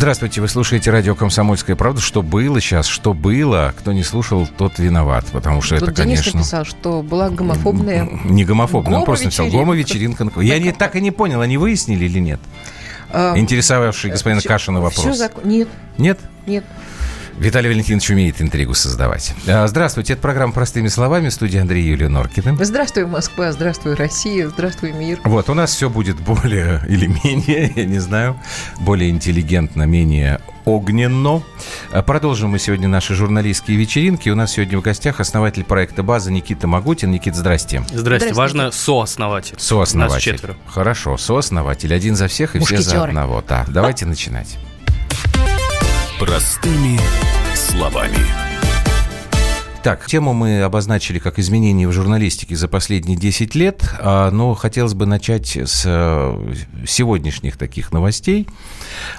Здравствуйте, вы слушаете радио «Комсомольская правда». Что было сейчас, что было, кто не слушал, тот виноват, потому что Тут это, Денис конечно... написал, что была гомофобная... Не гомофобная, он просто написал гомо-вечеринка. Я не, так и не понял, они выяснили или нет? А, Интересовавший господина всё- Кашина вопрос. зак- Нет, Нет? нет. Виталий Валентинович умеет интригу создавать. А, Здравствуйте, это программа «Простыми словами» в студии Андрей Юлия Норкина. Здравствуй, Москва, здравствуй, Россия, здравствуй, мир. Вот, у нас все будет более или менее, я не знаю, более интеллигентно, менее огненно. А Продолжим мы сегодня наши журналистские вечеринки. У нас сегодня в гостях основатель проекта «База» Никита Магутин. Никит, здрасте. Здрасте. Здравствуйте. Важно сооснователь. Сооснователь. Нас четверо. Хорошо, сооснователь. Один за всех и все за Мушкетеры. одного. Да, давайте начинать. Простыми словами. Так, тему мы обозначили как изменения в журналистике за последние 10 лет, а, но хотелось бы начать с э, сегодняшних таких новостей.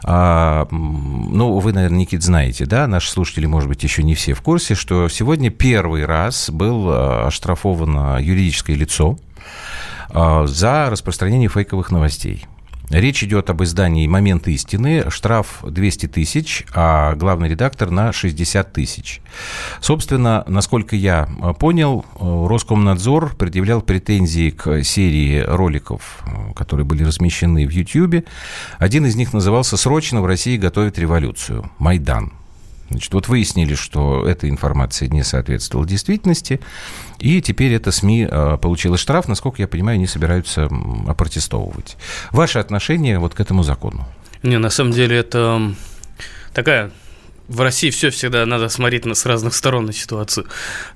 А, Ну, вы, наверное, Никит, знаете, да, наши слушатели, может быть, еще не все в курсе, что сегодня первый раз был э, оштрафовано юридическое лицо э, за распространение фейковых новостей. Речь идет об издании «Момент истины». Штраф 200 тысяч, а главный редактор на 60 тысяч. Собственно, насколько я э, понял, э, Роскомнадзор предъявлял претензии к серии роликов, э, которые были размещены в YouTube. Один из них назывался «Срочно в России готовят революцию. Майдан». Значит, вот выяснили, что эта информация не соответствовала действительности, и теперь эта СМИ э, получила штраф. Насколько я понимаю, они собираются опротестовывать. Ваше отношение вот к этому закону? Не, на самом деле это такая... В России все всегда надо смотреть на, с разных сторон на ситуацию.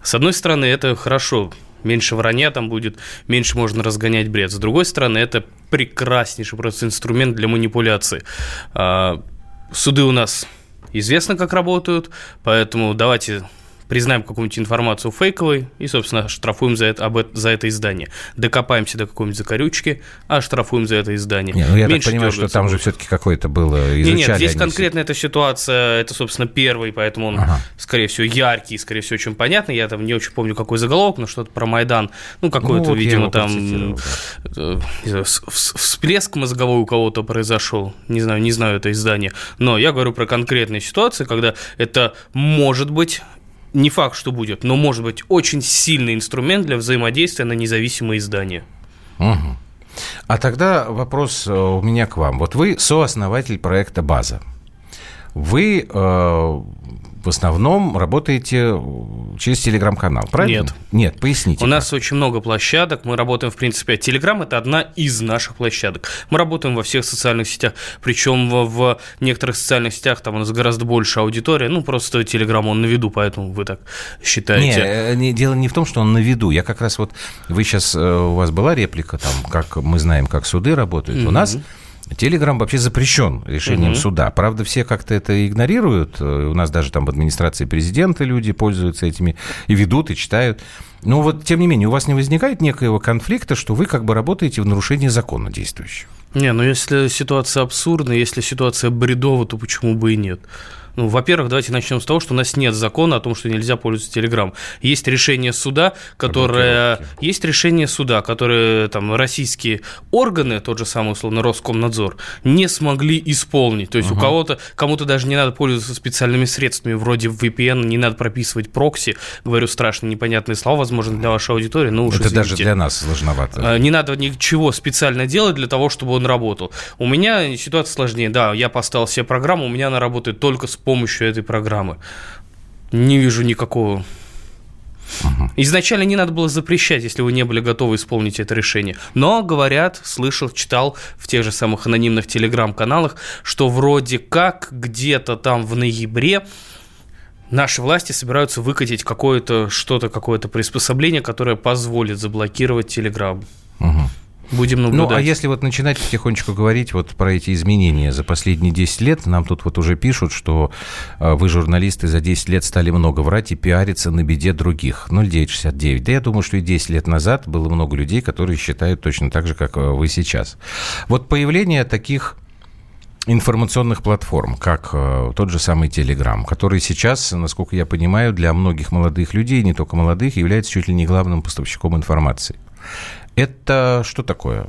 С одной стороны, это хорошо. Меньше вранья там будет, меньше можно разгонять бред. С другой стороны, это прекраснейший просто инструмент для манипуляции. А, суды у нас известно, как работают, поэтому давайте признаем какую-нибудь информацию фейковой и, собственно, штрафуем за это, об это, за это издание. Докопаемся до какой-нибудь закорючки, а штрафуем за это издание. Не, ну я Меньше так понимаю, что там же все-таки какое-то было, изучали нет, здесь они конкретно эта ситуация, это, собственно, первый, поэтому он, Ага. скорее всего, яркий, скорее всего, очень понятный. Я там не очень помню, какой заголовок, но что-то про Майдан. Ну, какой-то, вот я видимо, там процитировал, э, всплеск мозговой у кого-то произошел. Не знаю, не знаю это издание. Но я говорю про конкретные ситуации, когда это может быть не факт, что будет, но может быть очень сильный инструмент для взаимодействия на независимые издания. Мгм. А тогда вопрос э, у меня к вам. Вот вы сооснователь проекта «База». Вы э, в основном работаете через телеграм-канал, правильно? Нет. Нет, поясните. У нас очень много площадок, мы работаем, в принципе, Телеграм – это одна из наших площадок. Мы работаем во всех социальных сетях, причем в, в некоторых социальных сетях там у нас гораздо больше аудитория, ну, просто Телеграм, он на виду, поэтому вы так считаете. э, не, дело не в том, что он на виду. Я как раз вот... Вы сейчас... У вас была реплика там, как мы знаем, как суды работают. У нас... Телеграм вообще запрещен решением Мгм. суда. Правда, все как-то это игнорируют. Э, У нас даже там в администрации президента люди пользуются этими и ведут, и читают. Но вот, тем не менее, у вас не возникает некоего конфликта, что вы как бы работаете в нарушении закона действующего? Не, ну если ситуация абсурдная, если ситуация бредовая, то почему бы и нет? Ну, во-первых, давайте начнем с того, что у нас нет закона о том, что нельзя пользоваться Телеграм. Есть решение суда, которое... Есть решение суда, которое там российские органы, тот же самый, условно, Роскомнадзор, не смогли исполнить. То есть у кого-то, кому-то даже не надо пользоваться специальными средствами, вроде VPN, не надо прописывать прокси. Говорю страшно непонятные слова, возможно, для вашей аудитории, но уж это даже извините. для нас сложновато. А, Не надо ничего специально делать для того, чтобы он работал. У меня ситуация сложнее. Да, я поставил себе программу, у меня она работает только с помощью этой программы. Не вижу никакого. Изначально не надо было запрещать, если вы не были готовы исполнить это решение. Но, говорят, слышал, читал в тех же самых анонимных телеграм-каналах, что вроде как где-то там в ноябре наши власти собираются выкатить какое-то что-то, какое-то приспособление, которое позволит заблокировать телеграм. Мгм. Будем Ну, наблюдать. а если вот начинать потихонечку говорить вот про эти изменения за последние 10 лет, нам тут вот уже пишут, что э, вы, журналисты, за 10 лет стали много врать и пиариться на беде других. 0,969. Да я думаю, что и 10 лет назад было много людей, которые считают точно так же, как э, вы сейчас. Вот появление таких информационных платформ, как э, тот же самый Telegram, который сейчас, насколько я понимаю, для многих молодых людей, не только молодых, является чуть ли не главным поставщиком информации. Это что такое?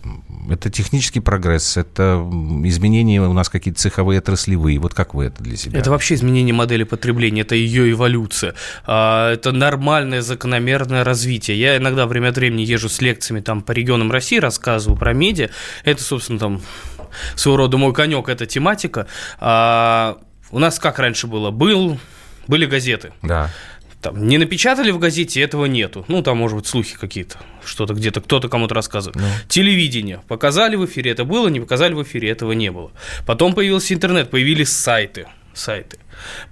Это технический прогресс, это изменения у нас какие-то цеховые, отраслевые. Вот как вы это для себя? Это вообще изменение модели потребления, это ее эволюция. А, это нормальное, закономерное развитие. Я иногда время от времени езжу с лекциями там по регионам России, рассказываю про медиа. Это, собственно, там своего рода мой конек, эта тематика. А, у нас как раньше было? Был, были газеты. Да. Там, не напечатали в газете, этого нету. Ну, там, может быть, слухи какие-то. Что-то где-то кто-то кому-то рассказывает. Ну. Телевидение. Показали в эфире, это было, не показали в эфире, этого не было. Потом появился интернет, появились сайты. Сайты.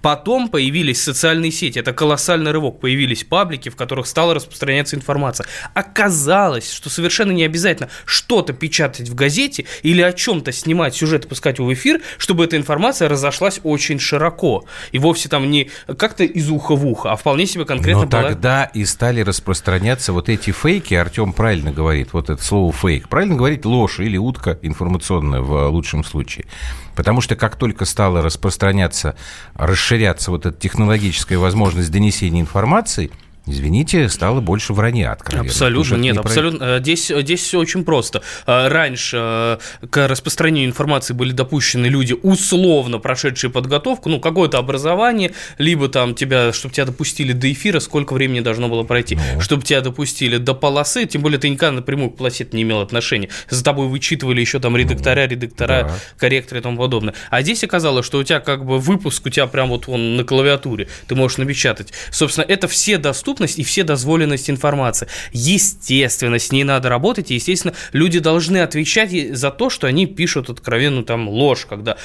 Потом появились социальные сети, это колоссальный рывок, появились паблики, в которых стала распространяться информация. Оказалось, что совершенно не обязательно что-то печатать в газете или о чем-то снимать сюжет и пускать его в эфир, чтобы эта информация разошлась очень широко. И вовсе там не как-то из уха в ухо, а вполне себе конкретно Но была... тогда и стали распространяться вот эти фейки, Артем правильно говорит, вот это слово фейк, правильно говорить ложь или утка информационная в лучшем случае. Потому что как только стала распространяться расширяться вот эта технологическая возможность донесения информации – Извините, стало больше вранья откровенно. Абсолютно, нет, не абсолютно. Про... Э, здесь, здесь все очень просто. Э, раньше э, к распространению информации были допущены люди, условно прошедшие подготовку, ну, какое-то образование, либо там тебя, чтобы тебя допустили до эфира, сколько времени должно было пройти, ну. чтобы тебя допустили до полосы, тем более ты никогда напрямую к полосе не имел отношения. За тобой вычитывали еще там редактора, редактора, да. корректоры и тому подобное. А здесь оказалось, что у тебя как бы выпуск, у тебя прям вот он на клавиатуре, ты можешь напечатать. Собственно, это все доступны доступность и все дозволенность информации. Естественно, с ней надо работать, и, естественно, люди должны отвечать за то, что они пишут откровенную там ложь, когда...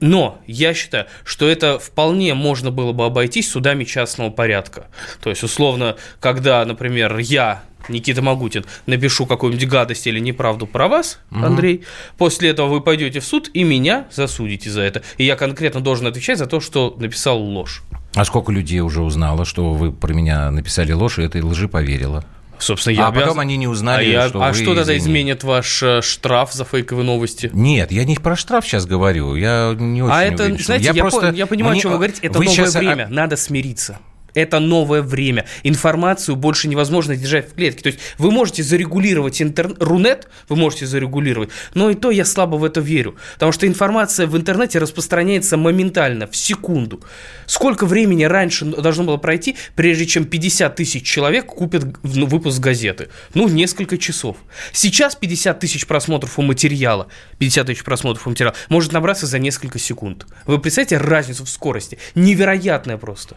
Но я считаю, что это вполне можно было бы обойтись судами частного порядка. То есть, условно, когда, например, я Никита Магутин, напишу какую-нибудь гадость или неправду про вас, угу. Андрей, после этого вы пойдете в суд и меня засудите за это. И я конкретно должен отвечать за то, что написал ложь. А сколько людей уже узнало, что вы про меня написали ложь, и этой лжи поверила? Собственно, я а обяз... потом они не узнали, а я... что А вы, что тогда изменит ваш э, штраф за фейковые новости? Нет, я не про штраф сейчас говорю, я не очень А это, уверен, знаете, я, я, просто... я понимаю, Мне... о чем вы говорите, это вы новое сейчас... время, надо смириться. Это новое время. Информацию больше невозможно держать в клетке. То есть вы можете зарегулировать интернет, рунет, вы можете зарегулировать, но и то я слабо в это верю. Потому что информация в интернете распространяется моментально, в секунду. Сколько времени раньше должно было пройти, прежде чем 50 тысяч человек купят выпуск газеты? Ну, несколько часов. Сейчас 50 тысяч просмотров у материала, 50 тысяч просмотров у материала может набраться за несколько секунд. Вы представляете разницу в скорости? Невероятная просто.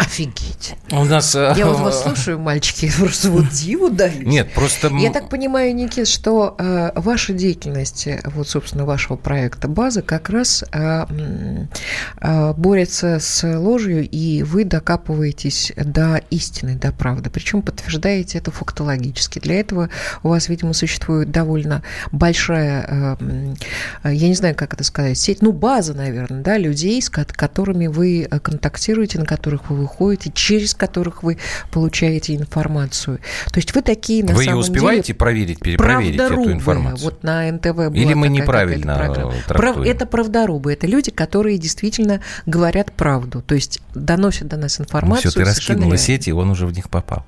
Офигеть. У нас... Э, я вот вас слушаю, мальчики, просто вот диву даюсь. Нет, просто... Я так понимаю, Никит, что э, ваша деятельность, э, вот, собственно, вашего проекта «База» как раз э, э, борется с ложью, и вы докапываетесь до истины, до правды. Причем подтверждаете это фактологически. Для этого у вас, видимо, существует довольно большая, э, я не знаю, как это сказать, сеть, ну, база, наверное, да, людей, с которыми вы контактируете, на которых вы выходите, через которых вы получаете информацию. То есть вы такие, на вы самом деле... Вы успеваете проверить, перепроверить эту информацию? Вот на НТВ была Или мы неправильно трактуем? Это правдорубы. Это люди, которые действительно говорят правду. То есть доносят до нас информацию. Ну, все, ты раскинула сети, и он уже в них попал.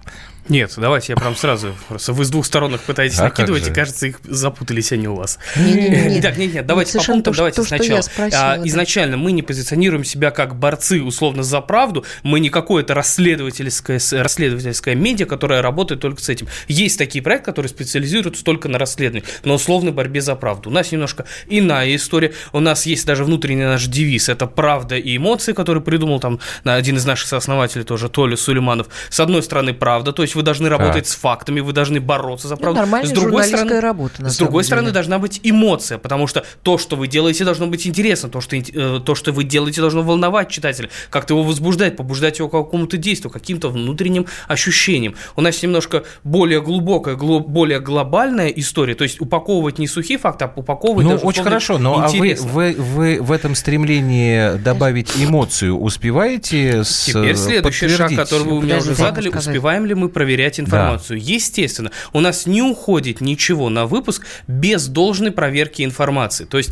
Нет, давайте я прям сразу. Просто вы с двух сторон их пытаетесь а накидывать, и кажется, их запутались они у вас. Итак, нет, нет, давайте по пунктам, давайте сначала. А, изначально мы не позиционируем себя как борцы, условно, за правду. Мы не какое-то расследовательское, расследовательское медиа, которое работает только с этим. Есть такие проекты, которые специализируются только на расследовании, на условной борьбе за правду. У нас немножко иная история. У нас есть даже внутренний наш девиз. Это правда и эмоции, который придумал там один из наших сооснователей тоже, Толя Сулейманов. С одной стороны, правда, то есть есть вы должны работать так. с фактами, вы должны бороться за правду. Ну, с другой стороны, работа, с другой стороны должна быть эмоция, потому что то, что вы делаете, должно быть интересно, то, что, э, то, что вы делаете, должно волновать читателя, как-то его возбуждать, побуждать его к какому-то действию, каким-то внутренним ощущением. У нас немножко более глубокая, гло, более глобальная история, то есть упаковывать не сухие факты, а упаковывать Ну, очень хорошо, но а вы, вы, вы в этом стремлении добавить эмоцию успеваете с Теперь следующий шаг, который вы у меня уже задали, успеваем ли мы проверять информацию. Да. Естественно, у нас не уходит ничего на выпуск без должной проверки информации. То есть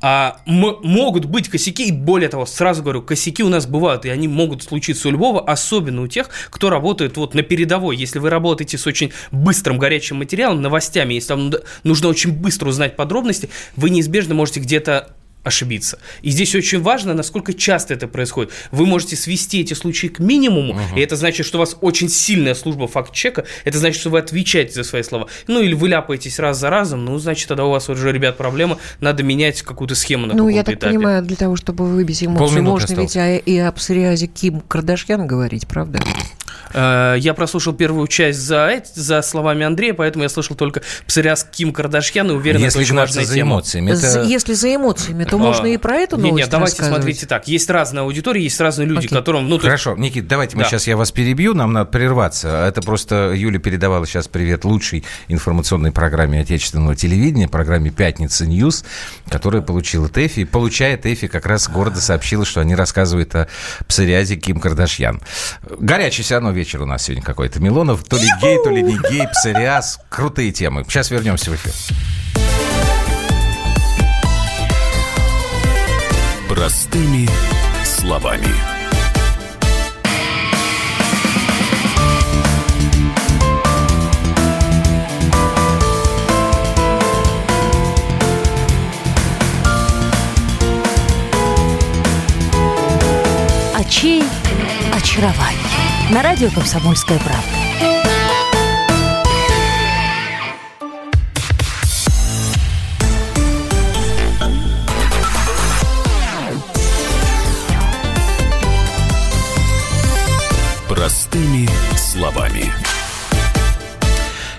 а, могут быть косяки, и более того, сразу говорю, косяки у нас бывают, и они могут случиться у любого, особенно у тех, кто работает вот на передовой. Если вы работаете с очень быстрым горячим материалом, новостями, если вам нужно очень быстро узнать подробности, вы неизбежно можете где-то ошибиться. И здесь очень важно, насколько часто это происходит. Вы можете свести эти случаи к минимуму, uh-huh. и это значит, что у вас очень сильная служба факт-чека, это значит, что вы отвечаете за свои слова. Ну, или вы ляпаетесь раз за разом, ну, значит, тогда у вас уже, ребят, проблема, надо менять какую-то схему на Ну, я так этапе. понимаю, для того, чтобы выбить эмоции, Полминуты можно осталось. ведь и о псориазе Ким Кардашьян говорить, правда? Э, я прослушал первую часть за, за словами Андрея, поэтому я слышал только псориаз Ким Кардашьян и уверен, Если это очень важная за тема. эмоциями. Это... Если за эмоциями, то можно а, и про эту новость Нет, нет, давайте смотрите так. Есть разная аудитория, есть разные люди, Окей. которым... Ну, Хорошо, есть... Никит, давайте мы да. сейчас, я вас перебью, нам надо прерваться. Это просто Юля передавала сейчас привет лучшей информационной программе отечественного телевидения, программе «Пятница News», которая получила ТЭФИ. Получая ТЭФИ, как раз города сообщила, что они рассказывают о псориазе Ким Кардашьян. Горячий равно вечер у нас сегодня какой-то. Милонов то ли гей, то ли не гей, псориаз. Крутые темы. Сейчас вернемся в эфир. Простыми словами. Очей очарование на радио «Комсомольская правда». Простыми словами.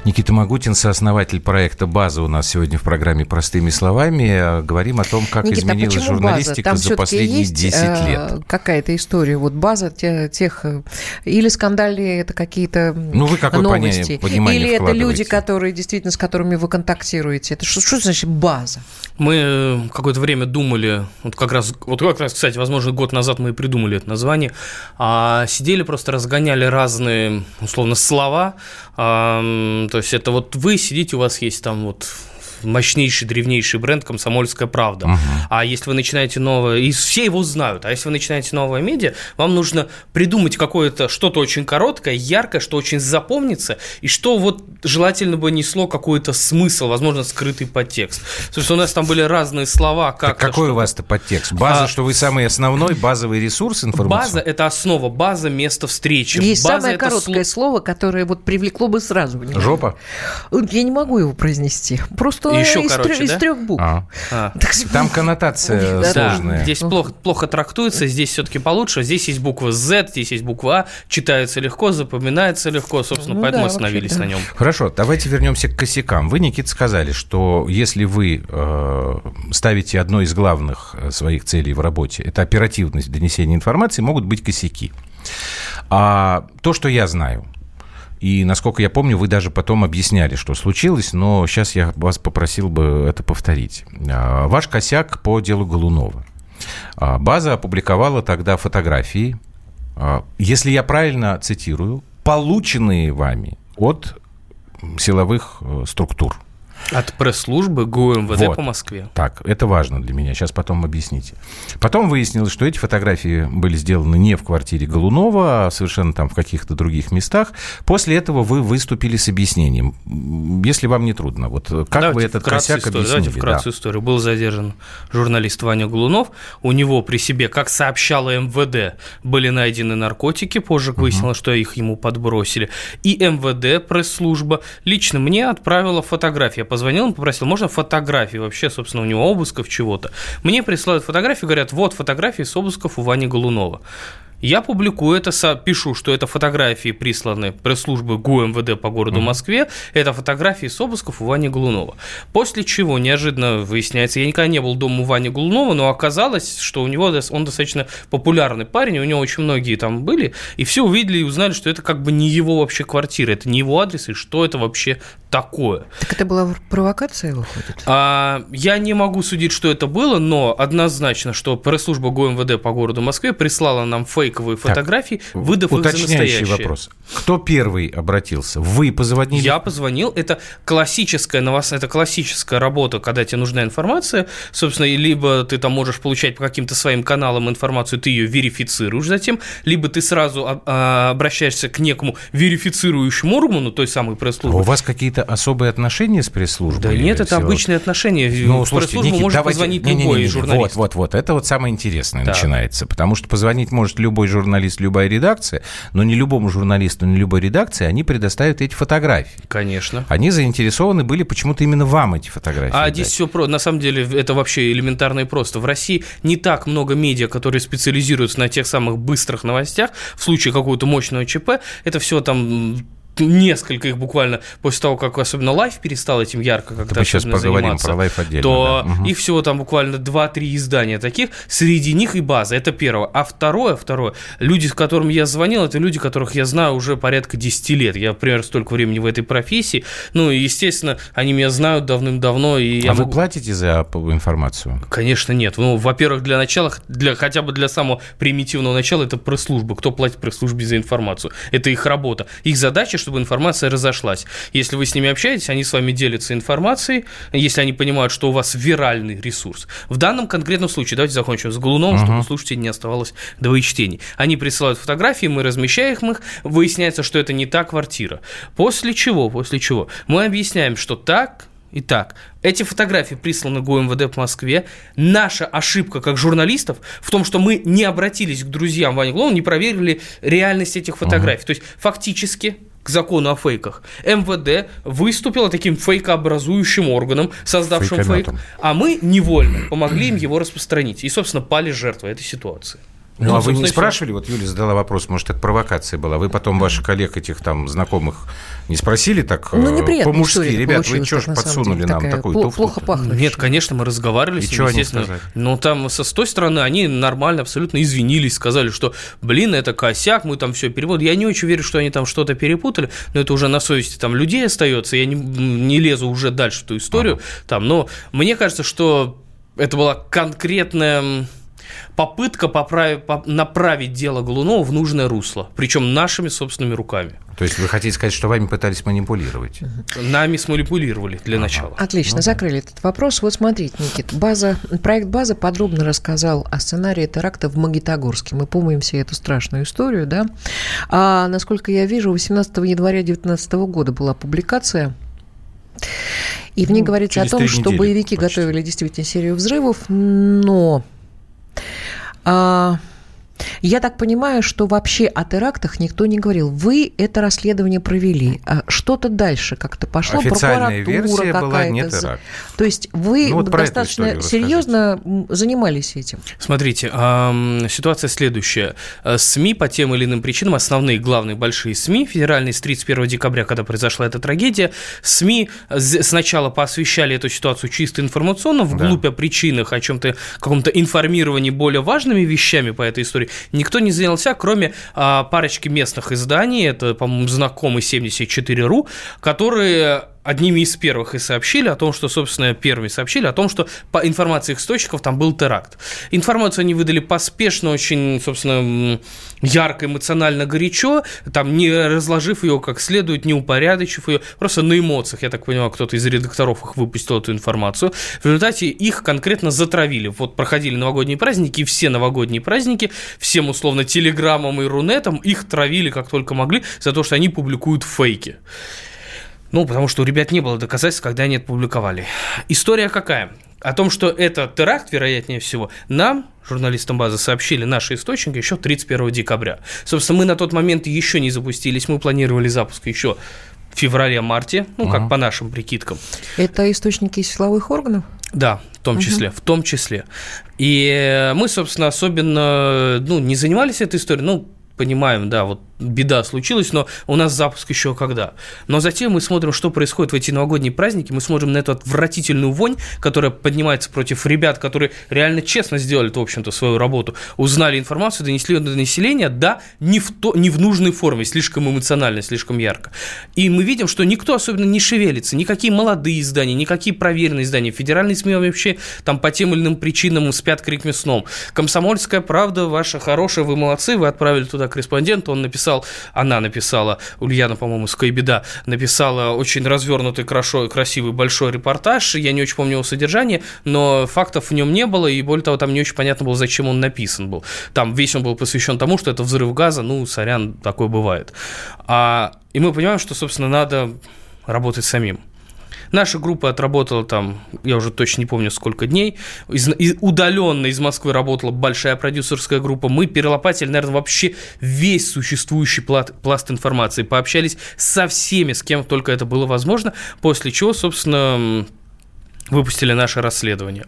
Никита Магутин, сооснователь проекта «База» у нас сегодня в программе «Простыми словами». Говорим о том, как Никита, а изменилась а журналистика Там за последние есть 10 э, лет. какая-то история? Вот база тех... Э, или скандальные это какие-то Ну, вы какое новости? понимание Или это люди, которые действительно, с которыми вы контактируете? Это что, что значит база? Мы э, какое-то время думали, вот как раз, вот как раз, кстати, возможно, год назад мы и придумали это название, а сидели просто разгоняли разные, условно, слова, то есть это вот вы сидите, у вас есть там вот мощнейший, древнейший бренд «Комсомольская правда». Uh-huh. А если вы начинаете новое, и все его знают, а если вы начинаете новое медиа, вам нужно придумать какое-то что-то очень короткое, яркое, что очень запомнится, и что вот желательно бы несло какой-то смысл, возможно, скрытый подтекст. Что у нас там были разные слова. Как так какой у вас-то подтекст? База, а, что вы самый основной базовый ресурс информационный? База – это основа, база – место встречи. Есть база самое короткое сло... слово, которое вот привлекло бы сразу внимание. Жопа? Я не могу его произнести. Просто еще из, короче, трех, да? из трех букв. А. А. Там коннотация сложная. Да. Здесь плохо, плохо трактуется, здесь все-таки получше. Здесь есть буква Z, здесь есть буква А, читается легко, запоминается легко, собственно, ну, поэтому да, остановились вообще, да. на нем. Хорошо, давайте вернемся к косякам. Вы, Никита, сказали, что если вы э, ставите одной из главных э, своих целей в работе, это оперативность донесения информации, могут быть косяки. А то, что я знаю, и, насколько я помню, вы даже потом объясняли, что случилось, но сейчас я вас попросил бы это повторить. А, ваш косяк по делу Голунова. А, база опубликовала тогда фотографии, а, если я правильно цитирую, полученные вами от силовых э, структур. От пресс-службы ГУ МВД вот. по Москве. Так, это важно для меня. Сейчас потом объясните. Потом выяснилось, что эти фотографии были сделаны не в квартире Голунова, а совершенно там в каких-то других местах. После этого вы выступили с объяснением. Если вам не трудно, вот как давайте вы этот косяк историю, объяснили? Давайте вкратце да. историю. Был задержан журналист Ваня Голунов. У него при себе, как сообщало МВД, были найдены наркотики. Позже выяснилось, угу. что их ему подбросили. И МВД, пресс-служба, лично мне отправила фотографии позвонил, он попросил, можно фотографии вообще, собственно, у него обысков чего-то. Мне присылают фотографии, говорят, вот фотографии с обысков у Вани Голунова. Я публикую это, пишу, что это фотографии, присланы пресс-службы ГУ МВД по городу mm-hmm. Москве. Это фотографии с обысков у Вани Голунова. После чего неожиданно выясняется, я никогда не был дома у Вани Голунова, но оказалось, что у него он достаточно популярный парень, у него очень многие там были, и все увидели и узнали, что это как бы не его вообще квартира, это не его адрес, и что это вообще такое. Так это была провокация, выходит? А, я не могу судить, что это было, но однозначно, что пресс-служба ГУ МВД по городу Москве прислала нам фейк фейковые фотографии, выдав их за настоящие. вопрос. Кто первый обратился? Вы позвонили? Я позвонил. Это классическая новост... это классическая работа, когда тебе нужна информация. Собственно, либо ты там можешь получать по каким-то своим каналам информацию, ты ее верифицируешь затем, либо ты сразу а, а, обращаешься к некому верифицирующему органу той самой А пресс-службы. у вас какие-то особые отношения с пресс-службой? Да нет, это обычные отношения. Ну, слушайте, пресс-службу может давайте- позвонить не-не-не-не, любой журналист. Вот, вот, вот. Это вот самое интересное Да. начинается. Потому что позвонить может любой журналист, любая редакция, но не любому журналисту, не любой редакции они предоставят эти фотографии. Конечно. Они заинтересованы были почему-то именно вам эти фотографии. А дать. здесь все про... На самом деле это вообще элементарно и просто. В России не так много медиа, которые специализируются на тех самых быстрых новостях. В случае какого-то мощного ЧП, это все там несколько их буквально после того, как особенно лайф перестал этим ярко как-то мы сейчас поговорим заниматься, про лайф отдельно, то да. Их всего там буквально 2-3 издания таких, среди них и база, это первое. А второе, второе, люди, с которыми я звонил, это люди, которых я знаю уже порядка 10 лет. Я, примерно, столько времени в этой профессии. Ну, и, естественно, они меня знают давным-давно. И я А вы могу- платите за информацию? Конечно, нет. Ну, во-первых, для начала, для, хотя бы для самого примитивного начала, это пресс-служба. Кто платит пресс-службе за информацию? Это их работа. Их задача, чтобы информация разошлась. Если вы с ними общаетесь, они с вами делятся информацией, если они понимают, что у вас виральный ресурс. В данном конкретном случае, давайте закончим с Голуновым, чтобы у слушателей не оставалось двоечтений. Они присылают фотографии, мы размещаем их, выясняется, что это не та квартира. После чего, после чего мы объясняем, что так Итак, эти фотографии присланы ГУМВД в Москве. Наша ошибка как журналистов в том, что мы не обратились к друзьям Вани Глоу, не проверили реальность этих фотографий. То есть фактически к закону о фейках. МВД выступило таким фейкообразующим органом, создавшим фейк, а мы невольно помогли им его распространить. И, собственно, пали жертвой этой ситуации. Ну, а вы не спрашивали, вот Юля задала вопрос, может, это провокация была, вы потом ваших коллег этих там знакомых не спросили так Ну, э, по-мужски, ребят, вы что ж подсунули деле, нам такая такую пло- туфту Плохо пахнущая. Нет, конечно, мы разговаривали И с чё ними, они естественно. сказали? Но там со, с той стороны они нормально абсолютно извинились, сказали, что, блин, это косяк, мы там все перепутали. Я не очень верю, что они там что-то перепутали, но это уже на совести там людей остается. Я не, не лезу уже дальше в ту историю. Там, но мне кажется, что это была конкретная попытка поправить, поп- направить дело Голунова в нужное русло, причем нашими собственными руками. То есть вы хотите сказать, что вами пытались манипулировать? Нами сманипулировали для начала. Отлично, закрыли этот вопрос. Вот смотрите, Никит, база, проект «База» подробно рассказал о сценарии теракта в Магнитогорске. Мы помним все эту страшную историю, да? А, насколько я вижу, 18 января 2019 года была публикация и в ней Ну, говорится о том, что недели боевики почти. готовили действительно серию взрывов, но а, я так понимаю, что вообще о терактах никто не говорил. Вы это расследование провели. А Что-то дальше как-то пошло? Официальная Прокуратура версия была какая-то не теракт. То есть вы Ну, вот достаточно расскажите. серьезно м, занимались этим? Смотрите, ситуация следующая. Э, СМИ по тем или иным причинам, основные, главные, большие СМИ, федеральные с 31 декабря, когда произошла эта трагедия, СМИ сначала поосвещали эту ситуацию чисто информационно, вглубь о причинах, о чем-то, каком-то информировании более важными вещами по этой истории. Никто не занялся, кроме а, парочки местных изданий, это, по-моему, знакомый 74.ru, которые одними из первых и сообщили о том, что, собственно, первыми сообщили о том, что по информации их источников там был теракт. Информацию они выдали поспешно, очень, собственно, ярко, эмоционально, горячо, там не разложив ее как следует, не упорядочив ее, просто на эмоциях, я так понимаю, кто-то из редакторов их выпустил эту информацию. В результате их конкретно затравили. Вот проходили новогодние праздники, и все новогодние праздники всем условно телеграммам и рунетам их травили как только могли за то, что они публикуют фейки. Ну, потому что у ребят не было доказательств, когда они это публиковали. История какая? О том, что это теракт, вероятнее всего, нам, журналистам базы, сообщили наши источники еще 31 декабря. Собственно, мы на тот момент еще не запустились, мы планировали запуск еще в феврале-марте, ну, как по нашим прикидкам. Это источники силовых органов? Да, в том числе, в том числе. И мы, собственно, особенно ну, не занимались этой историей, ну, понимаем, да, вот беда случилась, но у нас запуск еще когда. Но затем мы смотрим, что происходит в эти новогодние праздники, мы смотрим на эту отвратительную вонь, которая поднимается против ребят, которые реально честно сделали, в общем-то, свою работу, узнали информацию, донесли ее до населения, да, не в, то, не в нужной форме, слишком эмоционально, слишком ярко. И мы видим, что никто особенно не шевелится, никакие молодые издания, никакие проверенные издания, федеральные СМИ вообще там по тем или иным причинам спят криками сном. Комсомольская правда ваша хорошая, вы молодцы, вы отправили туда корреспондента, он написал, она написала, Ульяна, по-моему, Скайбеда, написала очень развернутый, хорошо, красивый, большой репортаж, я не очень помню его содержание, но фактов в нем не было, и более того, там не очень понятно было, зачем он написан был. Там весь он был посвящен тому, что это взрыв газа, ну, сорян, такое бывает. А, и мы понимаем, что, собственно, надо работать самим. Наша группа отработала там, я уже точно не помню, сколько дней. Из, из, удаленно из Москвы работала большая продюсерская группа. Мы перелопатили, наверное, вообще весь существующий пласт, пласт информации. Пообщались со всеми, с кем только это было возможно. После чего, собственно, выпустили наше расследование.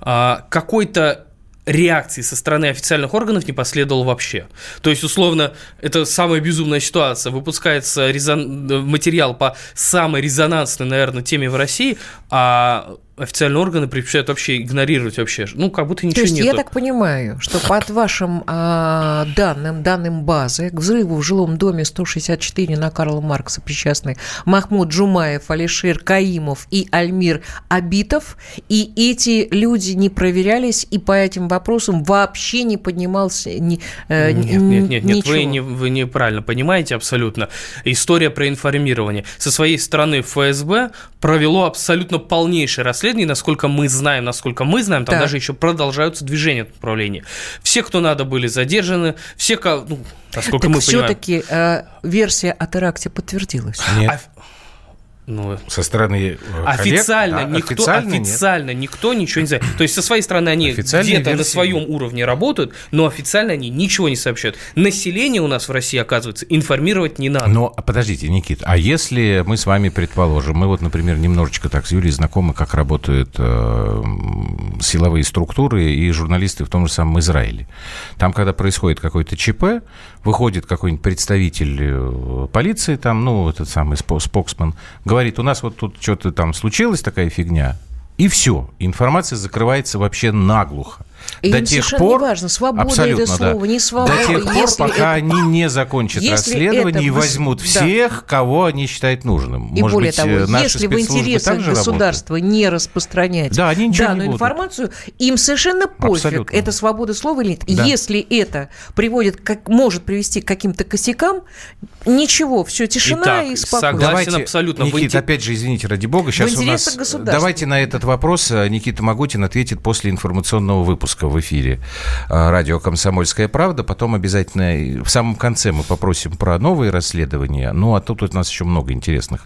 А, какой-то реакции со стороны официальных органов не последовало вообще. То есть, условно, это самая безумная ситуация. Выпускается резон... материал по самой резонансной, наверное, теме в России, а официальные органы предпочитают вообще игнорировать вообще. Ну, как будто ничего нет. То есть нету. я так понимаю, что под вашим а, данным, данным базы, к взрыву в жилом доме 164 на Карла Маркса причастны Махмуд Джумаев, Алишер Каимов и Альмир Абитов, и эти люди не проверялись, и по этим вопросам вообще не поднимался ни, э, нет, нет, нет, нет, вы, не, вы неправильно понимаете абсолютно. История про информирование. Со своей стороны ФСБ провело абсолютно полнейшее расследование расследований, насколько мы знаем, насколько мы знаем, там да. даже еще продолжаются движения в направлении. Все, кто надо, были задержаны, все, ну, насколько так мы все-таки э, версия о теракте подтвердилась. Нет. А, ну, со стороны э, официально коллег, никто официально, официально никто ничего не знает. То есть со своей стороны они где-то на своем уровне работают, но официально они ничего не сообщают. Население у нас в России оказывается информировать не надо. Но подождите, Никит, а если мы с вами предположим, мы вот, например, немножечко так с Юлией знакомы, как работают э, силовые структуры и журналисты в том же самом Израиле. Там, когда происходит какой-то ЧП, выходит какой-нибудь представитель э, полиции, там, ну, этот самый споксман, говорит, у нас вот тут что-то там случилось, такая фигня, и все, информация закрывается вообще наглухо. И до тех пор, важно, свобода абсолютно, это слово, да. не свобода. До тех пор, пока это, они не закончат расследование это, и возьмут да. всех, кого они считают нужным. И Может более быть, того, э, если в интересах государства работают? не распространять да, они данную не информацию, им совершенно пофиг, абсолютно. это свобода слова или нет. Да. Если это приводит, как, может привести к каким-то косякам, ничего, все, тишина Итак, и спокойно. Согласен давайте, абсолютно. Никита, опять же, извините, ради бога, сейчас у нас... Давайте на этот вопрос э, Никита Магутин ответит после информационного выпуска в эфире а, радио «Комсомольская правда». Потом обязательно в самом конце мы попросим про новые расследования. Ну, а тут у нас еще много интересных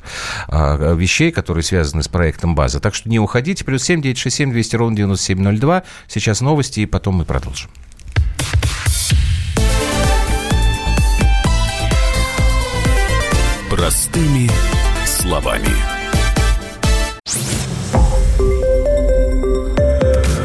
а, вещей, которые связаны с проектом «База». Так что не уходите. Плюс семь девять шесть семь двести ровно девяносто семь ноль два. Сейчас новости, и потом мы продолжим. Простыми словами.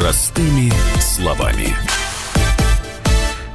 Простыми словами.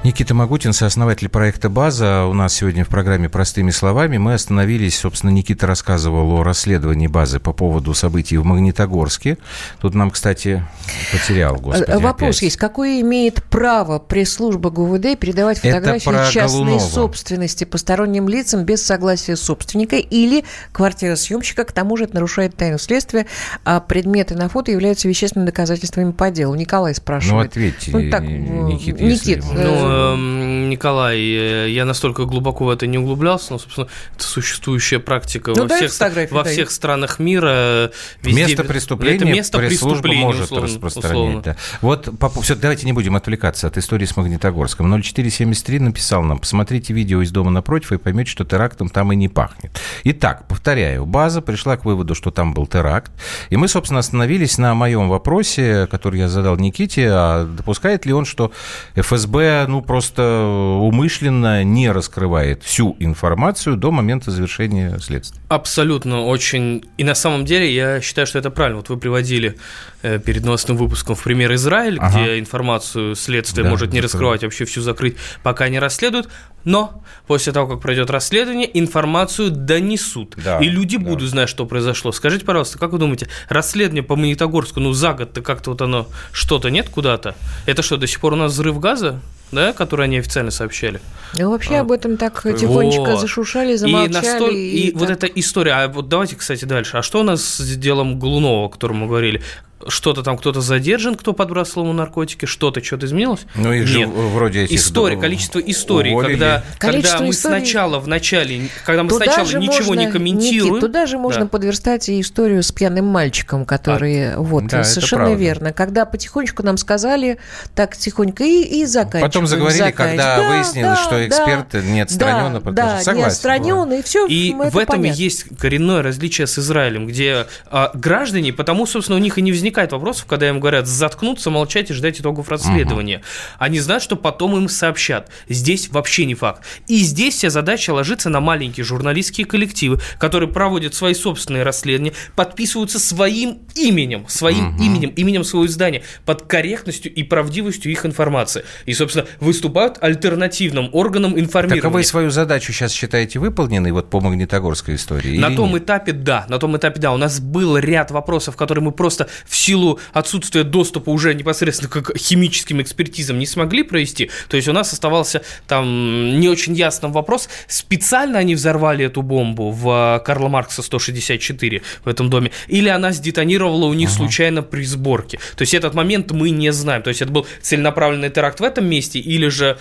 Никита Магутин, сооснователь проекта «База». У нас сегодня в программе «Простыми словами». Мы остановились, собственно, Никита рассказывал о расследовании «Базы» по поводу событий в Магнитогорске. Тут нам, кстати, потерял, господи, э, Вопрос опять. есть. Какое имеет право пресс-служба ГУВД передавать фотографии частной Голунова. собственности посторонним лицам без согласия собственника или квартиросъемщика? К тому же это нарушает тайну следствия, а предметы на фото являются вещественными доказательствами по делу. Николай спрашивает. Ну, ответьте, ну, так, Никита. Никит, ну, Эм, Николай, э, я настолько глубоко в это не углублялся, но, собственно, это существующая практика Ну, во, всех, во всех странах мира. Везде, Место преступления это место преступления, может условно, распространять. условно. да. Вот все, давайте не будем отвлекаться от истории с Магнитогорском. 0473 написал нам, посмотрите видео из дома напротив и поймете, что терактом там и не пахнет. Итак, повторяю, база пришла к выводу, что там был теракт. И мы, собственно, остановились на моем вопросе, который я задал Никите, а допускает ли он, что ФСБ, ну, просто умышленно не раскрывает всю информацию до момента завершения следствия? Абсолютно, очень. И на самом деле я считаю, что это правильно. Вот вы приводили э, перед новостным выпуском в пример Израиль, Ага. где информацию следствие Да, может не раскрывать, вообще всю закрыть, пока не расследуют. Но после того, как пройдет расследование, информацию донесут. Да, и люди да. будут знать, что произошло. Скажите, пожалуйста, как вы думаете, расследование по Магнитогорску, ну, за год-то как-то вот оно что-то нет куда-то? Это что, до сих пор у нас взрыв газа? Да, который они официально сообщали. Ну, вообще А, об этом так тихонечко Вот. зашушали, И, замолчали. настоль- и, вот так. эта история. А вот давайте, кстати, дальше. А что у нас с делом Глунова, о котором мы говорили? Что-то там кто-то задержан, кто подбрасывал ему наркотики, что-то, что-то изменилось? Ну, их же Нет. вроде этих История, количество историй, уволили. когда, Количество когда мы историй- сначала в начале, когда мы Туда сначала же ничего можно, не комментируем. Никит, туда же можно Да. подверстать и историю с пьяным мальчиком, который... вот, А, Да, это совершенно верно. Когда потихонечку нам сказали, так тихонько и, и заканчиваем. Потом заговорили, заканчиваем. когда Да, выяснилось, да, что да. эксперт не отстранен, Да, а потом- да, согласен, не отстранен, и все. И в этом и есть коренное различие с Израилем, где а, граждане, потому, собственно, у них и не возникает вопросов, когда им говорят заткнуться, молчать и ждать итогов расследования. Они знают, что потом им сообщат. Здесь вообще не факт. И здесь вся задача ложится на маленькие журналистские коллективы, которые проводят свои собственные расследования, подписываются своим именем, своим именем, именем своего издания, под корректностью и правдивостью их информации. И, собственно, выступают альтернативным органом информирования. Так а вы свою задачу сейчас считаете выполненной вот по Магнитогорской истории? На том нет? этапе да, на том этапе да. У нас был ряд вопросов, которые мы просто в силу отсутствия доступа уже непосредственно к химическим экспертизам не смогли провести. То есть у нас оставался там не очень ясным вопрос, специально они взорвали эту бомбу в э, Карла Маркса 164 в этом доме, или она сдетонировала у них случайно при сборке. То есть этот момент мы не знаем. То есть это был целенаправленный теракт в этом месте, или же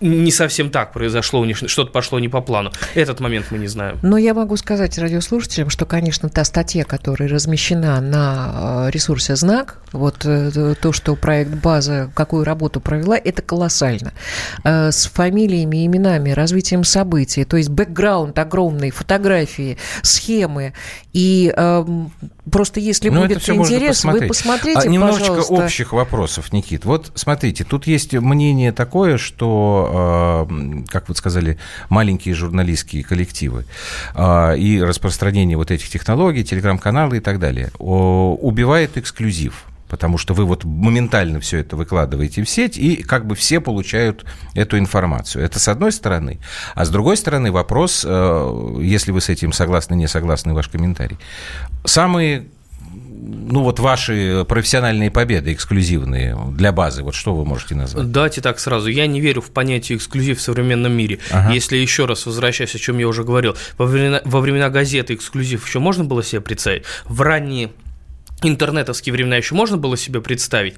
не совсем так произошло, у них что-то пошло не по плану. Этот момент мы не знаем. Но я могу сказать радиослушателям, что, конечно, та статья, которая размещена на э, ресурсе «Знак», вот э, то, что проект «База» какую работу провела, это колоссально. Э, С фамилиями, именами, развитием событий, то есть бэкграунд огромный, фотографии, схемы. И эм, просто если Ну, будет интерес, вы посмотрите, А, немножечко пожалуйста. общих вопросов, Никит. Вот смотрите, тут есть мнение такое, что, э, как вы сказали, маленькие журналистские коллективы э, и распространение вот этих технологий, телеграм-каналы и так далее о, убивает эксклюзив. Потому что вы вот моментально все это выкладываете в сеть, и как бы все получают эту информацию. Это с одной стороны. А с другой стороны вопрос, э, если вы с этим согласны, не согласны, ваш комментарий. Самые ну вот ваши профессиональные победы эксклюзивные для базы, вот что вы можете назвать? Давайте так сразу. Я не верю в понятие эксклюзив в современном мире. Ага. Если еще раз возвращаясь, о чем я уже говорил, во времена, во времена газеты эксклюзив еще можно было себе представить. В ранние интернетовские времена еще можно было себе представить,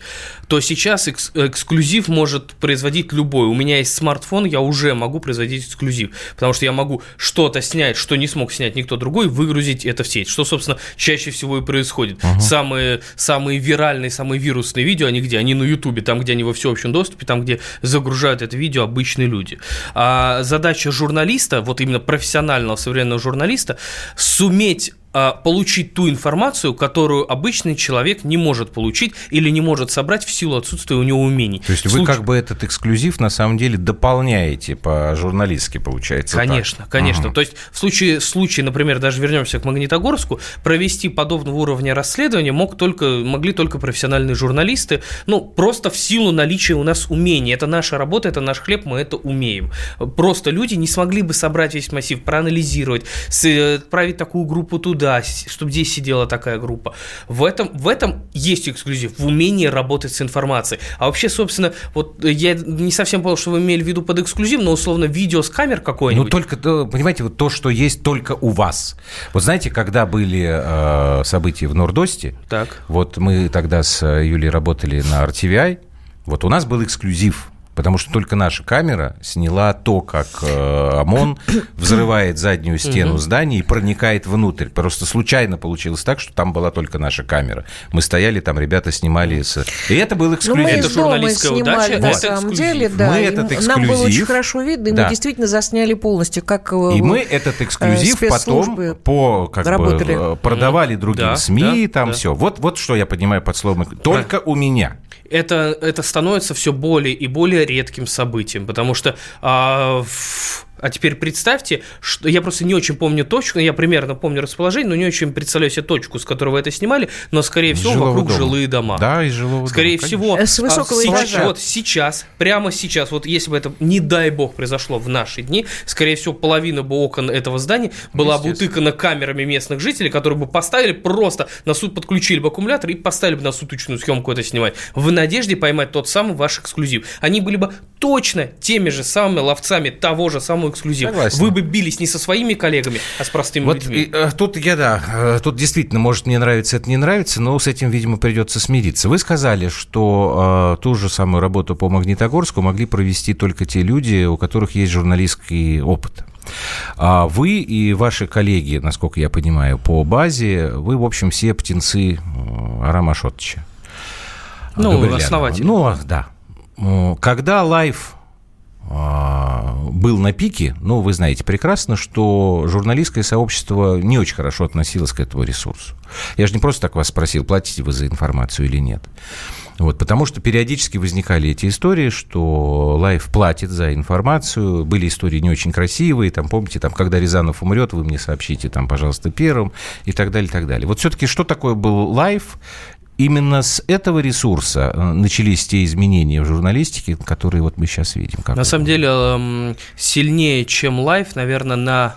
то сейчас экс- эксклюзив может производить любой. У меня есть смартфон, я уже могу производить эксклюзив, потому что я могу что-то снять, что не смог снять никто другой, выгрузить это в сеть, что, собственно, чаще всего и происходит. Самые, самые виральные, самые вирусные видео, они где? Они на Ютубе, там, где они во всеобщем доступе, там, где загружают это видео обычные люди. А задача журналиста, вот именно профессионального современного журналиста, суметь получить ту информацию, которую обычный человек не может получить или не может собрать в силу отсутствия у него умений. То есть вы как бы этот эксклюзив на самом деле дополняете по-журналистски, получается. так? Конечно, конечно. Ага. То есть в случае, случае, например, даже вернемся к Магнитогорску, провести подобного уровня расследования мог только, могли только профессиональные журналисты, ну, просто в силу наличия у нас умений. Это наша работа, это наш хлеб, мы это умеем. Просто люди не смогли бы собрать весь массив, проанализировать, э, отправить такую группу туда, с- чтобы здесь сидела такая группа. В этом, в этом есть эксклюзив, в умении работать с информацией. А вообще, собственно, вот я не совсем понял, что вы имели в виду под эксклюзив, но условно видео с камер Ну, какое-нибудь. только, то, понимаете, вот то, что есть только у вас. Вот знаете, когда были э, события в Нордосте, Так. вот мы тогда с Юлей работали на RTVI, вот у нас был эксклюзив Потому что только наша камера сняла то, как э, ОМОН взрывает заднюю стену здания и проникает внутрь. Просто случайно получилось так, что там была только наша камера. Мы стояли там, ребята снимали... С... И это был Ну, мы эксклюзив. Это из дома журналистская снимали, удача, на это самом эксклюзив. деле, да. Мы и этот Нам было очень эксклюзив- хорошо видно, и Да. мы действительно засняли полностью, как э, И мы этот эксклюзив спецслужбы потом по, как работали. бы, э, продавали другим Да, СМИ, да, там да. все. Вот, вот что я понимаю под словом. Только у меня. Это, это становится все более и более редким событием, потому что... а, в- а теперь представьте, что я просто не очень помню точку, я примерно помню расположение, но не очень представляю себе точку, с которой вы это снимали, но, скорее всего, жилого вокруг дома. жилые дома. Да, из жилого Скорее дома, всего, С высокого а, сейчас- этажа. Вот сейчас, прямо сейчас, вот если бы это, не дай бог, произошло в наши дни, скорее всего, половина бы окон этого здания была бы утыкана камерами местных жителей, которые бы поставили просто на суд, подключили бы аккумулятор и поставили бы на суточную съемку это снимать, в надежде поймать тот самый ваш эксклюзив. Они были бы точно теми же самыми ловцами того же самого эксклюзива. Согласен. Вы бы бились не со своими коллегами, а с простыми Вот людьми. и, э, тут я, да, э, тут действительно, может, мне нравится, это не нравится, но с этим, видимо, придется смириться. Вы сказали, что э, ту же самую работу по Магнитогорску могли провести только те люди, у которых есть журналистский опыт. А вы и ваши коллеги, насколько я понимаю, по базе, вы, в общем, все птенцы Арама Шотча. Ну, основатель. Ну, да. Когда Life, а, был на пике, ну, вы знаете прекрасно, что журналистское сообщество не очень хорошо относилось к этому ресурсу. Я же не просто так вас спросил, платите вы за информацию или нет. Вот, потому что периодически возникали эти истории, что Life платит за информацию. Были истории не очень красивые. Там, помните, там, когда Рязанов умрет, вы мне сообщите, там, пожалуйста, первым, и так далее, и так далее. Вот все-таки что такое был Life? Именно с этого ресурса э, начались те изменения в журналистике, которые вот мы сейчас видим. На самом деле, эм, сильнее, чем Life, наверное, на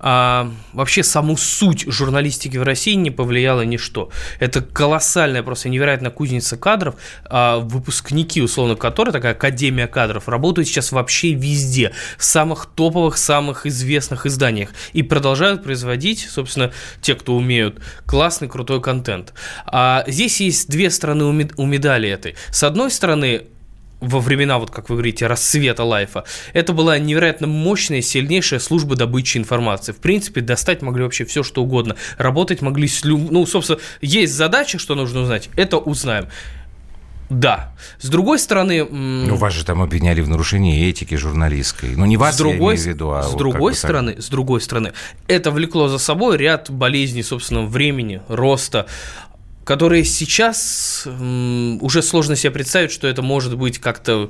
а, вообще саму суть журналистики в России не повлияло ничто. Это колоссальная, просто невероятная кузница кадров, а, выпускники, условно, которые, такая академия кадров, работают сейчас вообще везде, в самых топовых, самых известных изданиях, и продолжают производить, собственно, те, кто умеют, классный, крутой контент. А здесь есть две стороны у медали этой. С одной стороны, во времена, вот как вы говорите, расцвета лайфа, это была невероятно мощная, сильнейшая служба добычи информации. В принципе, достать могли вообще все, что угодно. Работать могли с люб... Ну, собственно, есть задача, что нужно узнать, это узнаем. Да. С другой стороны... Ну, вас же там обвиняли в нарушении этики журналистской. Ну, не вас, с другой, я имею в виду, а с вот другой бы так. стороны, с другой стороны, это влекло за собой ряд болезней собственного времени, роста, которые сейчас уже сложно себе представить, что это может быть как-то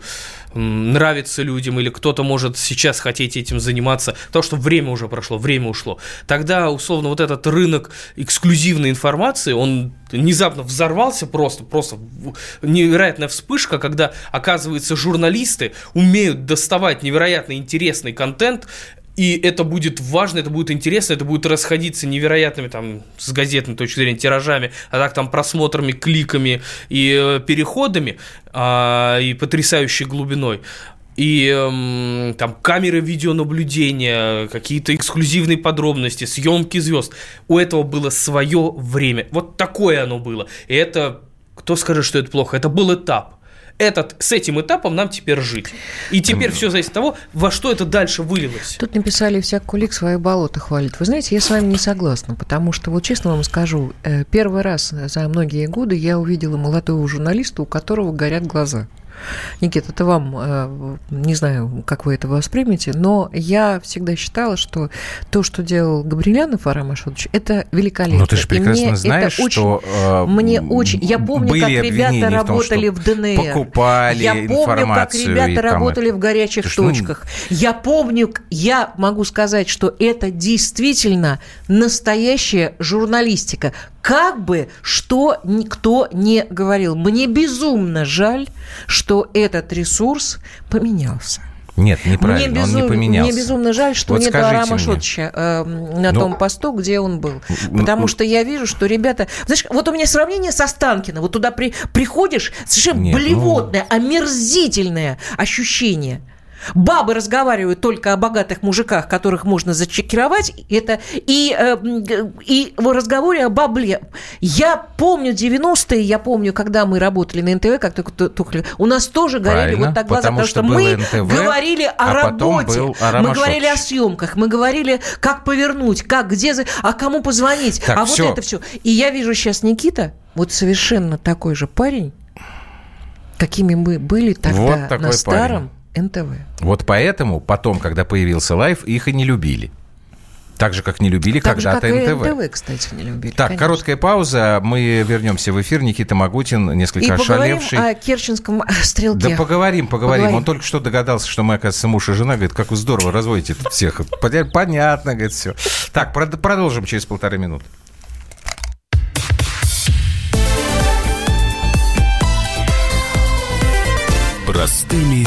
нравится людям, или кто-то может сейчас хотеть этим заниматься, потому что время уже прошло, время ушло. Тогда, условно, вот этот рынок эксклюзивной информации, он внезапно взорвался просто, просто невероятная вспышка, когда, оказывается, журналисты умеют доставать невероятно интересный контент, и это будет важно, это будет интересно, это будет расходиться невероятными, там, с газетной точки зрения, тиражами, а так там просмотрами, кликами и э, переходами, а, и потрясающей глубиной. И эм, там камеры видеонаблюдения, какие-то эксклюзивные подробности, съемки звезд. У этого было свое время. Вот такое оно было. И это, кто скажет, что это плохо? Это был этап этот, с этим этапом нам теперь жить. И теперь все зависит от того, во что это дальше вылилось. Тут написали, всяк кулик свое болото хвалит. Вы знаете, я с вами не согласна, потому что, вот честно вам скажу, э, первый раз за многие годы я увидела молодого журналиста, у которого горят глаза. Никита, это вам, э, не знаю, как вы это воспримете, но я всегда считала, что то, что делал Габрилянов Арам Ашотович, это великолепно. Но ты же И мне прекрасно это знаешь, очень- что э, Мне очень... Я помню, как ребята в том, работали что в ДНР. покупали Я помню, как ребята работали это. в горячих Слушай, ну, точках. Я помню, я могу сказать, что это действительно настоящая журналистика. Как бы что никто не говорил. Мне безумно жаль, что этот ресурс поменялся. Нет, неправильно, мне, он безум- не поменялся. мне безумно жаль, что Вот нет Арама. Шотча э, на Ну, том посту, где он был. ну, Потому ну, что я вижу, что ребята... Знаешь, вот у меня сравнение со Станкиным. Вот туда при, приходишь, совершенно Нет, ну- блевотное, омерзительное ощущение. Бабы разговаривают только о богатых мужиках, которых можно зачекировать, это и, э, и в разговоре о бабле. Я помню 90-е, я помню, когда мы работали на НТВ, как только, только у нас тоже горели Правильно, вот так глаза, потому что, мы НТВ, говорили о а работе, мы говорили о съемках, мы говорили, как повернуть, как, где, а кому позвонить, Так, а всё. вот это все. И я вижу сейчас Никита, вот совершенно такой же парень, какими мы были тогда Вот на старом НТВ. Вот поэтому потом, когда появился Life, их и не любили. Так же, как не любили Так же, когда-то и НТВ. НТВ, кстати, не любили. Так, конечно. короткая пауза. Мы вернемся в эфир. Никита Могутин, И несколько поговорим ошалевший. о Керченском стрелке. Да поговорим, поговорим. Поговорим. Он только что догадался, что мы, оказывается, муж и жена. Говорит, как вы здорово разводите тут всех. Понятно, говорит, все. Так, прод- продолжим через полторы минуты. Простыми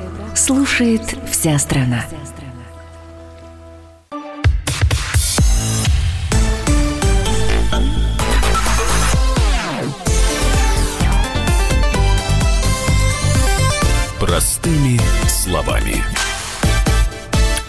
Слушает вся страна. Простыми словами.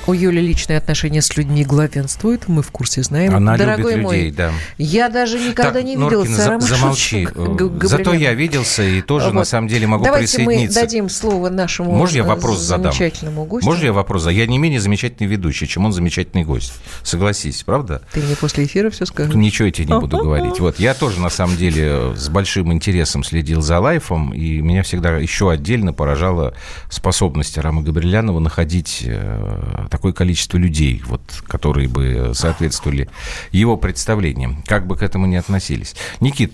У Юли личные отношения с людьми главенствуют, мы в курсе знаем. Она Дорогой любит мой, людей, да. Я даже никогда Так, не Норкин, видела за- Сарама замолчи. Э, Зато я виделся и тоже, на Вот. самом деле, могу Давайте присоединиться. мы дадим слово нашему Можно я вопрос задам? замечательному гостю. Можно я вопрос задам? Я не менее замечательный ведущий, чем он замечательный гость. Согласись, правда? Ты мне после эфира все скажешь. Ничего я тебе не буду говорить. Вот я тоже, на самом деле, с большим интересом следил за лайфом, и меня всегда еще отдельно поражала способность Рама Габрилянова находить э, такое количество людей, вот, которые бы соответствовали его представлениям, как бы к этому ни относились. Никит,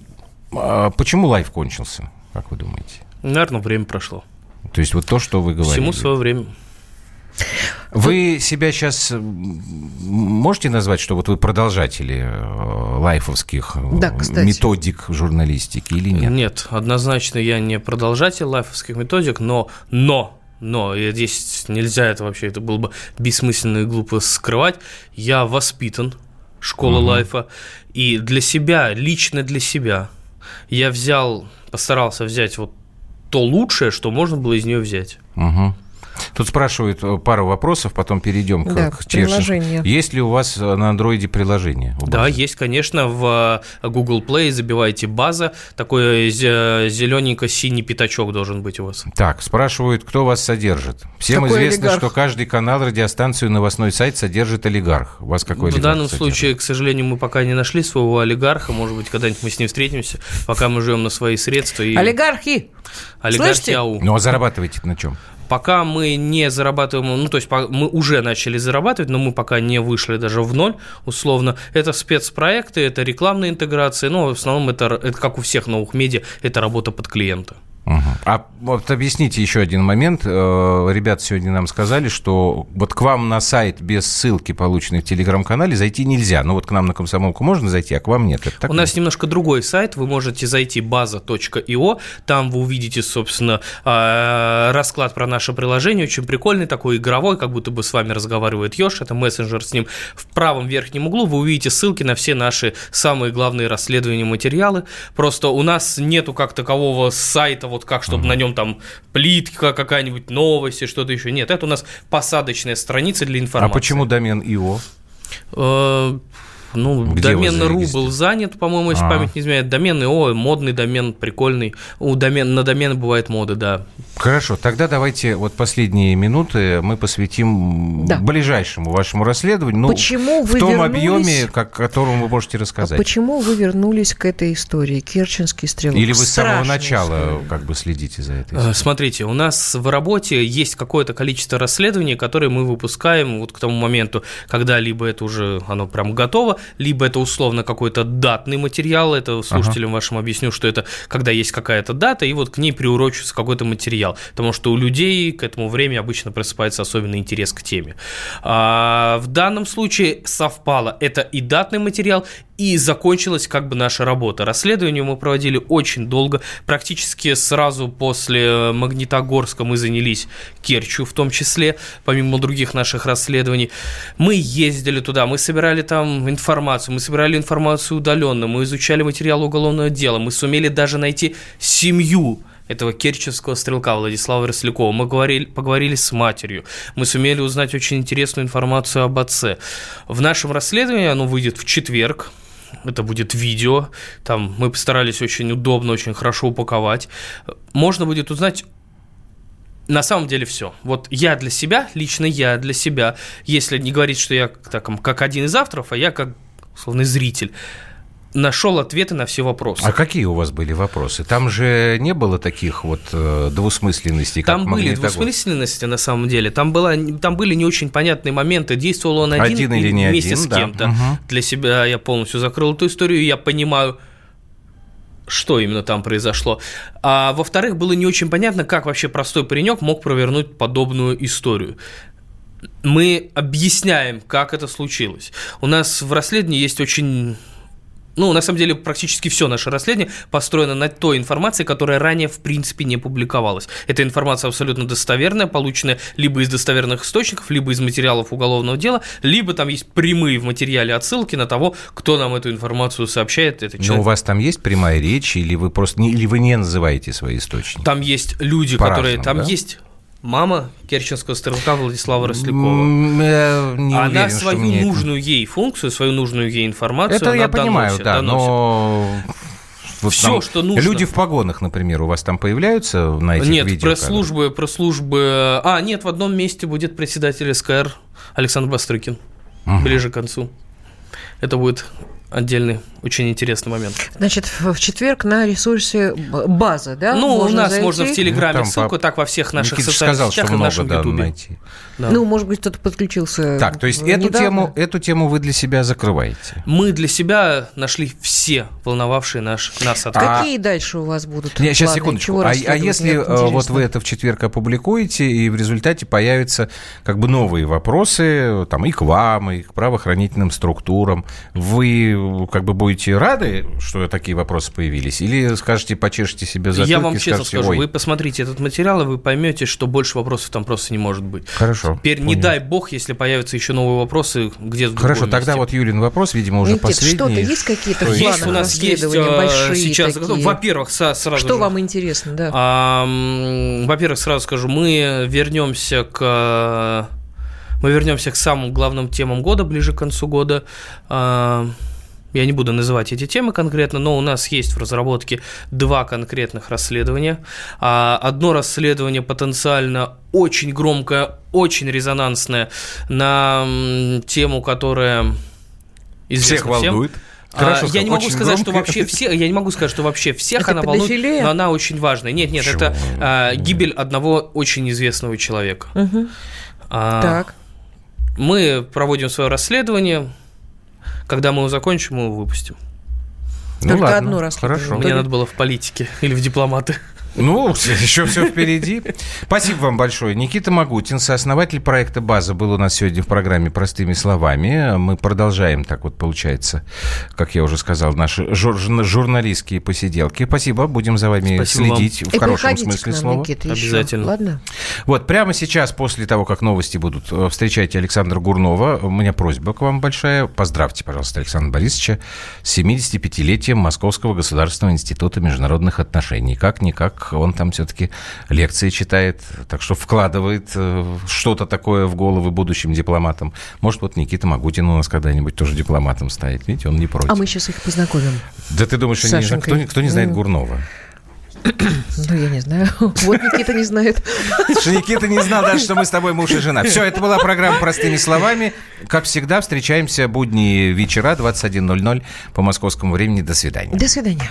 а почему лайф кончился, как вы думаете? Наверное, время прошло. То есть вот то, что вы говорили. Всему свое время. Вы себя сейчас можете назвать, что вот вы продолжатели э, лайфовских э, Да, кстати. методик журналистики или нет? однозначно я не продолжатель лайфовских методик, но, но, но, здесь нельзя это вообще, это было бы бессмысленно и глупо скрывать, я воспитан школой лайфа, и для себя, лично для себя, я взял, постарался взять вот то лучшее, что можно было из нее взять. Мгм. Тут спрашивают э, пару вопросов, потом переидем к, Да, к Черченко. приложение. Есть ли у вас э, на андроиде приложение? у Да, есть, конечно, в э, Google Play забивайте база, такой зелененько-синий пятачок должен быть у вас. Так, спрашивают, кто вас содержит. Всем Какой известно, олигарх? что каждый канал, радиостанцию, новостной сайт содержит олигарх. Вас какой В олигарх данном содержит? случае, к сожалению, мы пока не нашли своего олигарха. Может быть, когда-нибудь мы с ним встретимся, пока мы живем на свои средства. И Олигархи! олигархи слышите? ау. Ну, а зарабатываете на чем? Пока мы не зарабатываем, ну, то есть мы уже начали зарабатывать, но мы пока не вышли даже в ноль, условно. Это спецпроекты, это рекламные интеграции, но в основном это, это как у всех новых медиа, это работа под клиента. А вот объясните еще один момент. Э, Ребята сегодня нам сказали, что вот к вам на сайт без ссылки, полученной в телеграм-канале, зайти нельзя. Ну вот к нам на комсомолку можно зайти, а к вам нет. Это так У нас немножко другой сайт, вы можете зайти база.io, там вы увидите, собственно, э, расклад про наше приложение, очень прикольный, такой игровой, как будто бы с вами разговаривает Ёж, это мессенджер с ним. В правом верхнем углу вы увидите ссылки на все наши самые главные расследования, материалы. Просто у нас нету как такового сайта, вот как, чтобы на нем там плитка какая-нибудь, новости, что-то еще. Нет, это у нас посадочная страница для А информации. почему домен ИО? Ну, Где домен .ру был занят, по-моему, если А. память не изменяет. Домен ИО, модный домен, прикольный. У домен, на домены бывает мода, да. Хорошо, тогда давайте вот последние минуты мы посвятим Да. ближайшему вашему расследованию. Ну, Почему вы в том вернулись- объеме, как, которому вы можете А рассказать. почему вы вернулись к этой истории? Керченский стрелок. Или вы с самого начала история. как бы следите за этой Э, историей? Смотрите, у нас в работе есть какое-то количество расследований, которые мы выпускаем вот к тому моменту, когда либо это уже оно прям готово, либо это условно какой-то датный материал, это слушателям ага. вашим объясню, что это когда есть какая-то дата, и вот к ней приурочивается какой-то материал, потому что у людей к этому времени обычно просыпается особенный интерес к теме. А в данном случае совпало, это и датный материал, и закончилась как бы наша работа. Расследование мы проводили очень долго, практически сразу после Магнитогорска мы занялись Керчью в том числе, помимо других наших расследований. Мы ездили туда, мы собирали там информацию, мы собирали информацию удаленно, мы изучали материал уголовного дела, мы сумели даже найти семью этого керченского стрелка Владислава Рослякова. Мы говорили, поговорили с матерью, мы сумели узнать очень интересную информацию об отце. В нашем расследовании оно выйдет в четверг, это будет видео, там мы постарались очень удобно, очень хорошо упаковать. Можно будет узнать на самом деле все. Вот я для себя, лично я для себя, если не говорить, что я так, как один из авторов, а я как условный зритель, нашел ответы на все вопросы. А какие у вас были вопросы? Там же не было таких вот э, двусмысленностей, Там были двусмысленности на самом деле. Там, было, там были не очень понятные моменты. Действовал он один, один или не вместе один, с кем-то. Да. Угу. Для себя я полностью закрыл эту историю. Я понимаю, что именно там произошло. А во-вторых, было не очень понятно, как вообще простой паренек мог провернуть подобную историю мы объясняем, как это случилось. У нас в расследовании есть очень ну, на самом деле, практически все наше расследование построено на той информации, которая ранее, в принципе, не публиковалась. Эта информация абсолютно достоверная, полученная либо из достоверных источников, либо из материалов уголовного дела, либо там есть прямые в материале отсылки на того, кто нам эту информацию сообщает. Это человек. Но у вас там есть прямая речь, или вы просто не, или вы не называете свои источники? Там есть люди, которые... Там да? есть мама керченского стрелка Владислава Рослякова. Не Она уверен, свою нужную это... ей функцию, свою нужную ей информацию Это я понимаю, доносит, да, доносит. но... Вот Все, что нужно. Люди в погонах, например, у вас там появляются на этих нет, видео? Нет, пресс-службы, пресс-службы... А, нет, в одном месте будет председатель СКР Александр Бастрыкин, угу. ближе к концу. Это будет отдельный очень интересный момент. Значит, в четверг на ресурсе база, да? Ну, можно у нас зайти? можно в Телеграме ну, ссылку, по... так во всех наших Никита социальных сказал, сетях что и в нашем да, Ютубе. Найти. Да. Ну, может быть, кто-то подключился. Так, то есть эту тему, эту тему вы для себя закрываете? Мы для себя нашли все волновавшие наш, нас ответы. А... Какие дальше у вас будут? Нет, сейчас секундочку. А, а если э, вот вы это в четверг опубликуете, и в результате появятся как бы новые вопросы там и к вам, и к правоохранительным структурам, вы как бы будете рады, что такие вопросы появились, или скажете, почешете себе затылки? Я вам честно скажете, скажу, Ой. вы посмотрите этот материал, и вы поймете, что больше вопросов там просто не может быть. Хорошо. Теперь понял. не дай бог, если появятся еще новые вопросы где-то Хорошо, тогда вот Юлин вопрос, видимо, уже Никит, последний. что-то есть какие-то планы есть у нас есть а, большие сейчас, такие? во-первых, сразу Что же, вам интересно, да? А, во-первых, сразу скажу, мы вернемся к мы вернемся к самым главным темам года, ближе к концу года. А, я не буду называть эти темы конкретно, но у нас есть в разработке два конкретных расследования. А, одно расследование потенциально очень громкое, очень резонансное на тему, которая известна всех волнует. А, Хорошо, я не могу сказать, громко. что вообще все, я не могу сказать, что вообще всех это она волнует, но она очень важная. Нет, нет, Почему? это а, гибель одного очень известного человека. Угу. А, так. Мы проводим свое расследование. Когда мы его закончим, мы его выпустим. Ну, Только ладно, одну раз. Хорошо. Мне надо было в политике или в дипломаты. Ну, еще все впереди. Спасибо вам большое. Никита Магутин, сооснователь проекта «База», был у нас сегодня в программе «Простыми словами». Мы продолжаем, так вот получается, как я уже сказал, наши жур журналистские посиделки. Спасибо, будем за вами Спасибо следить вам. в хорошем смысле нам, слова. Никита, Обязательно. Еще. Ладно. Вот, прямо сейчас, после того, как новости будут, э, встречайте Александра Гурнова. У меня просьба к вам большая. Поздравьте, пожалуйста, Александра Борисовича с 75-летием Московского государственного института международных отношений. Как-никак он там все-таки лекции читает, так что вкладывает э, что-то такое в головы будущим дипломатам. Может, вот Никита Магутин у нас когда-нибудь тоже дипломатом станет. Видите, он не против. А мы сейчас их познакомим. Да ты думаешь, они не кто, кто не знает Гурнова? Ну, я не знаю. Вот Никита не знает. Что Никита не знал даже, что мы с тобой муж и жена. Все, это была программа «Простыми словами». Как всегда, встречаемся будни вечера 21.00 по московскому времени. До свидания. До свидания.